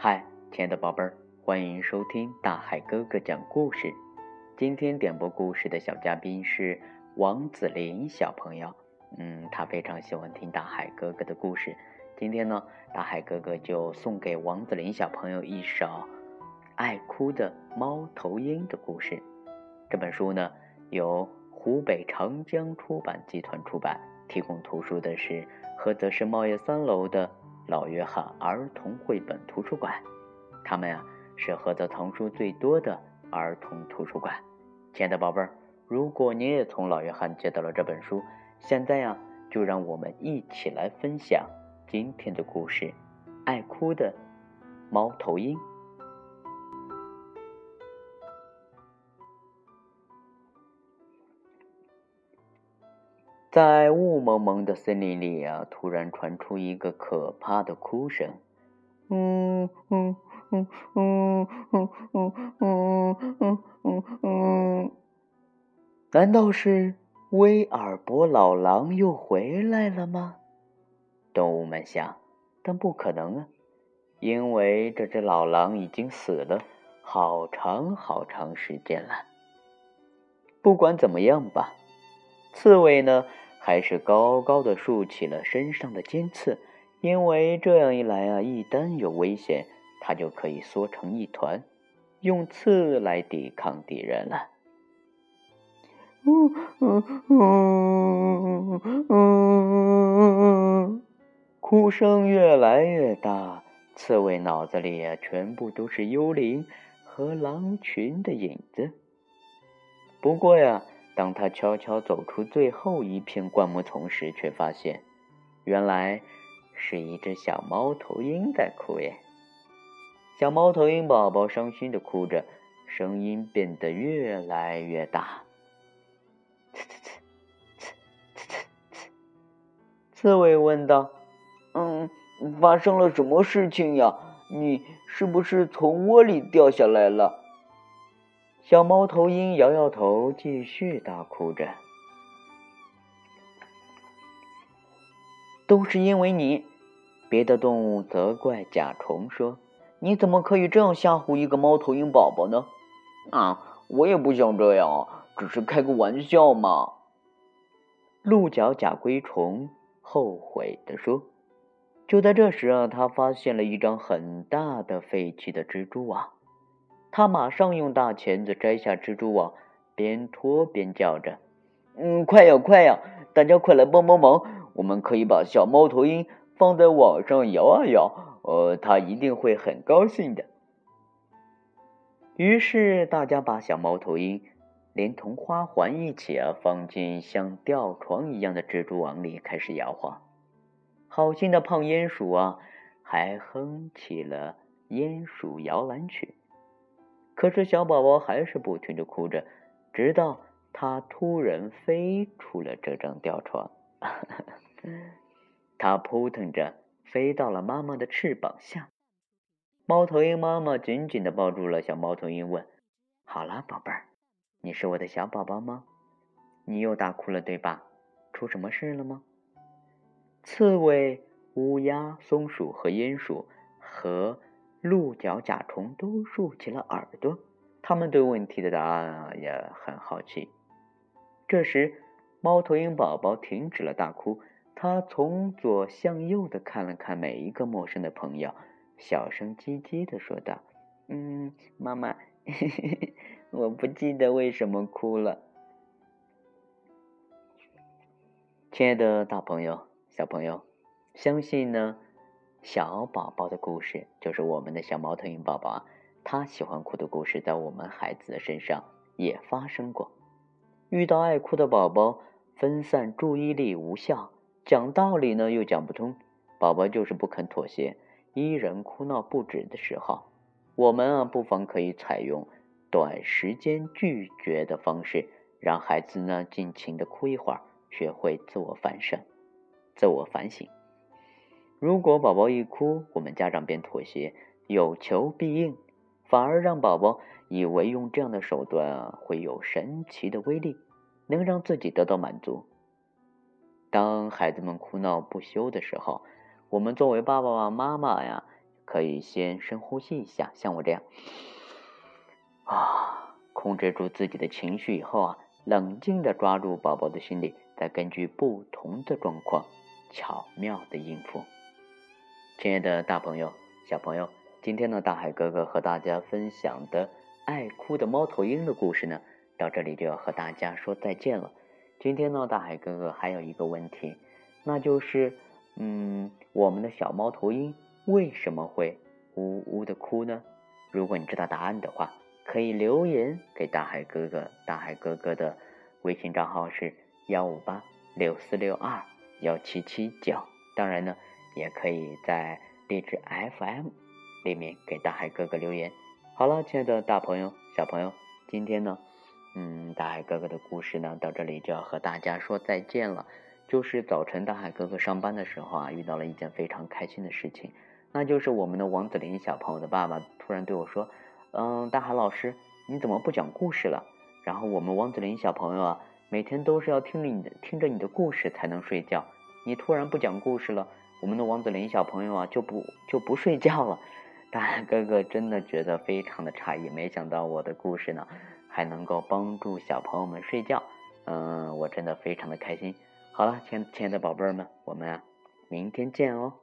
嗨，亲爱的宝贝儿，欢迎收听大海哥哥讲故事。今天点播故事的小嘉宾是王子林小朋友。嗯，他非常喜欢听大海哥哥的故事。今天呢，大海哥哥就送给王子林小朋友一首《爱哭的猫头鹰》的故事。这本书呢，由湖北长江出版集团出版。提供图书的是菏泽市茂业三楼的老约翰儿童绘本图书馆，他们呀是菏泽藏书最多的儿童图书馆。亲爱的宝贝儿，如果你也从老约翰接到了这本书，现在呀就让我们一起来分享今天的故事：爱哭的猫头鹰。在雾蒙蒙的森林里啊，突然传出一个可怕的哭声，嗯嗯嗯嗯嗯嗯嗯嗯嗯，难道是威尔伯老狼又回来了吗？动物们想，但不可能啊，因为这只老狼已经死了好长好长时间了。不管怎么样吧。刺猬呢，还是高高的竖起了身上的尖刺，因为这样一来啊，一旦有危险，它就可以缩成一团，用刺来抵抗敌人了。嗯嗯嗯嗯，哭声越来越大，刺猬脑子里啊，全部都是幽灵和狼群的影子。不过呀。当他悄悄走出最后一片灌木丛时，却发现，原来是一只小猫头鹰在哭耶。小猫头鹰宝宝伤心的哭着，声音变得越来越大。呲呲呲，呲呲呲呲呲。刺猬问道：“嗯，发生了什么事情呀？你是不是从窝里掉下来了？”小猫头鹰摇摇头，继续大哭着。都是因为你，别的动物责怪甲虫说：“你怎么可以这样吓唬一个猫头鹰宝宝呢？”啊，我也不想这样，只是开个玩笑嘛。鹿角甲龟虫后悔的说。就在这时啊，他发现了一张很大的废弃的蜘蛛网。他马上用大钳子摘下蜘蛛网，边拖边叫着：“嗯，快呀，快呀！大家快来帮帮忙！我们可以把小猫头鹰放在网上摇啊摇，呃，它一定会很高兴的。”于是大家把小猫头鹰连同花环一起啊放进像吊床一样的蜘蛛网里，开始摇晃。好心的胖鼹鼠啊，还哼起了鼹鼠摇篮曲。可是小宝宝还是不停的哭着，直到他突然飞出了这张吊床。他扑腾着飞到了妈妈的翅膀下。猫头鹰妈妈紧紧的抱住了小猫头鹰，问：“好了，宝贝儿，你是我的小宝宝吗？你又大哭了，对吧？出什么事了吗？”刺猬、乌鸦、松鼠和鼹鼠和。鹿角甲虫都竖起了耳朵，他们对问题的答案也很好奇。这时，猫头鹰宝宝停止了大哭，他从左向右的看了看每一个陌生的朋友，小声唧唧的说道：“嗯，妈妈，嘿嘿嘿我不记得为什么哭了。”亲爱的大朋友、小朋友，相信呢。小宝宝的故事就是我们的小猫头鹰宝宝啊，他喜欢哭的故事在我们孩子的身上也发生过。遇到爱哭的宝宝，分散注意力无效，讲道理呢又讲不通，宝宝就是不肯妥协，依然哭闹不止的时候，我们啊不妨可以采用短时间拒绝的方式，让孩子呢尽情的哭一会儿，学会自我反省、自我反省。如果宝宝一哭，我们家长便妥协，有求必应，反而让宝宝以为用这样的手段会有神奇的威力，能让自己得到满足。当孩子们哭闹不休的时候，我们作为爸爸妈妈呀，可以先深呼吸一下，像我这样，啊，控制住自己的情绪以后啊，冷静的抓住宝宝的心理，再根据不同的状况巧妙的应付。亲爱的大朋友、小朋友，今天呢，大海哥哥和大家分享的爱哭的猫头鹰的故事呢，到这里就要和大家说再见了。今天呢，大海哥哥还有一个问题，那就是，嗯，我们的小猫头鹰。为什么会呜呜的哭呢？如果你知道答案的话，可以留言给大海哥哥。大海哥哥的微信账号是幺五八六四六二幺七七九。当然呢，也可以在荔枝 FM 里面给大海哥哥留言。好了，亲爱的大朋友、小朋友，今天呢，嗯，大海哥哥的故事呢，到这里就要和大家说再见了。就是早晨大海哥哥上班的时候啊，遇到了一件非常开心的事情。那就是我们的王子林小朋友的爸爸突然对我说：“嗯，大海老师，你怎么不讲故事了？”然后我们王子林小朋友啊，每天都是要听着你的听着你的故事才能睡觉。你突然不讲故事了，我们的王子林小朋友啊就不就不睡觉了。大哥哥真的觉得非常的诧异，没想到我的故事呢还能够帮助小朋友们睡觉。嗯，我真的非常的开心。好了，亲亲爱的宝贝儿们，我们啊明天见哦。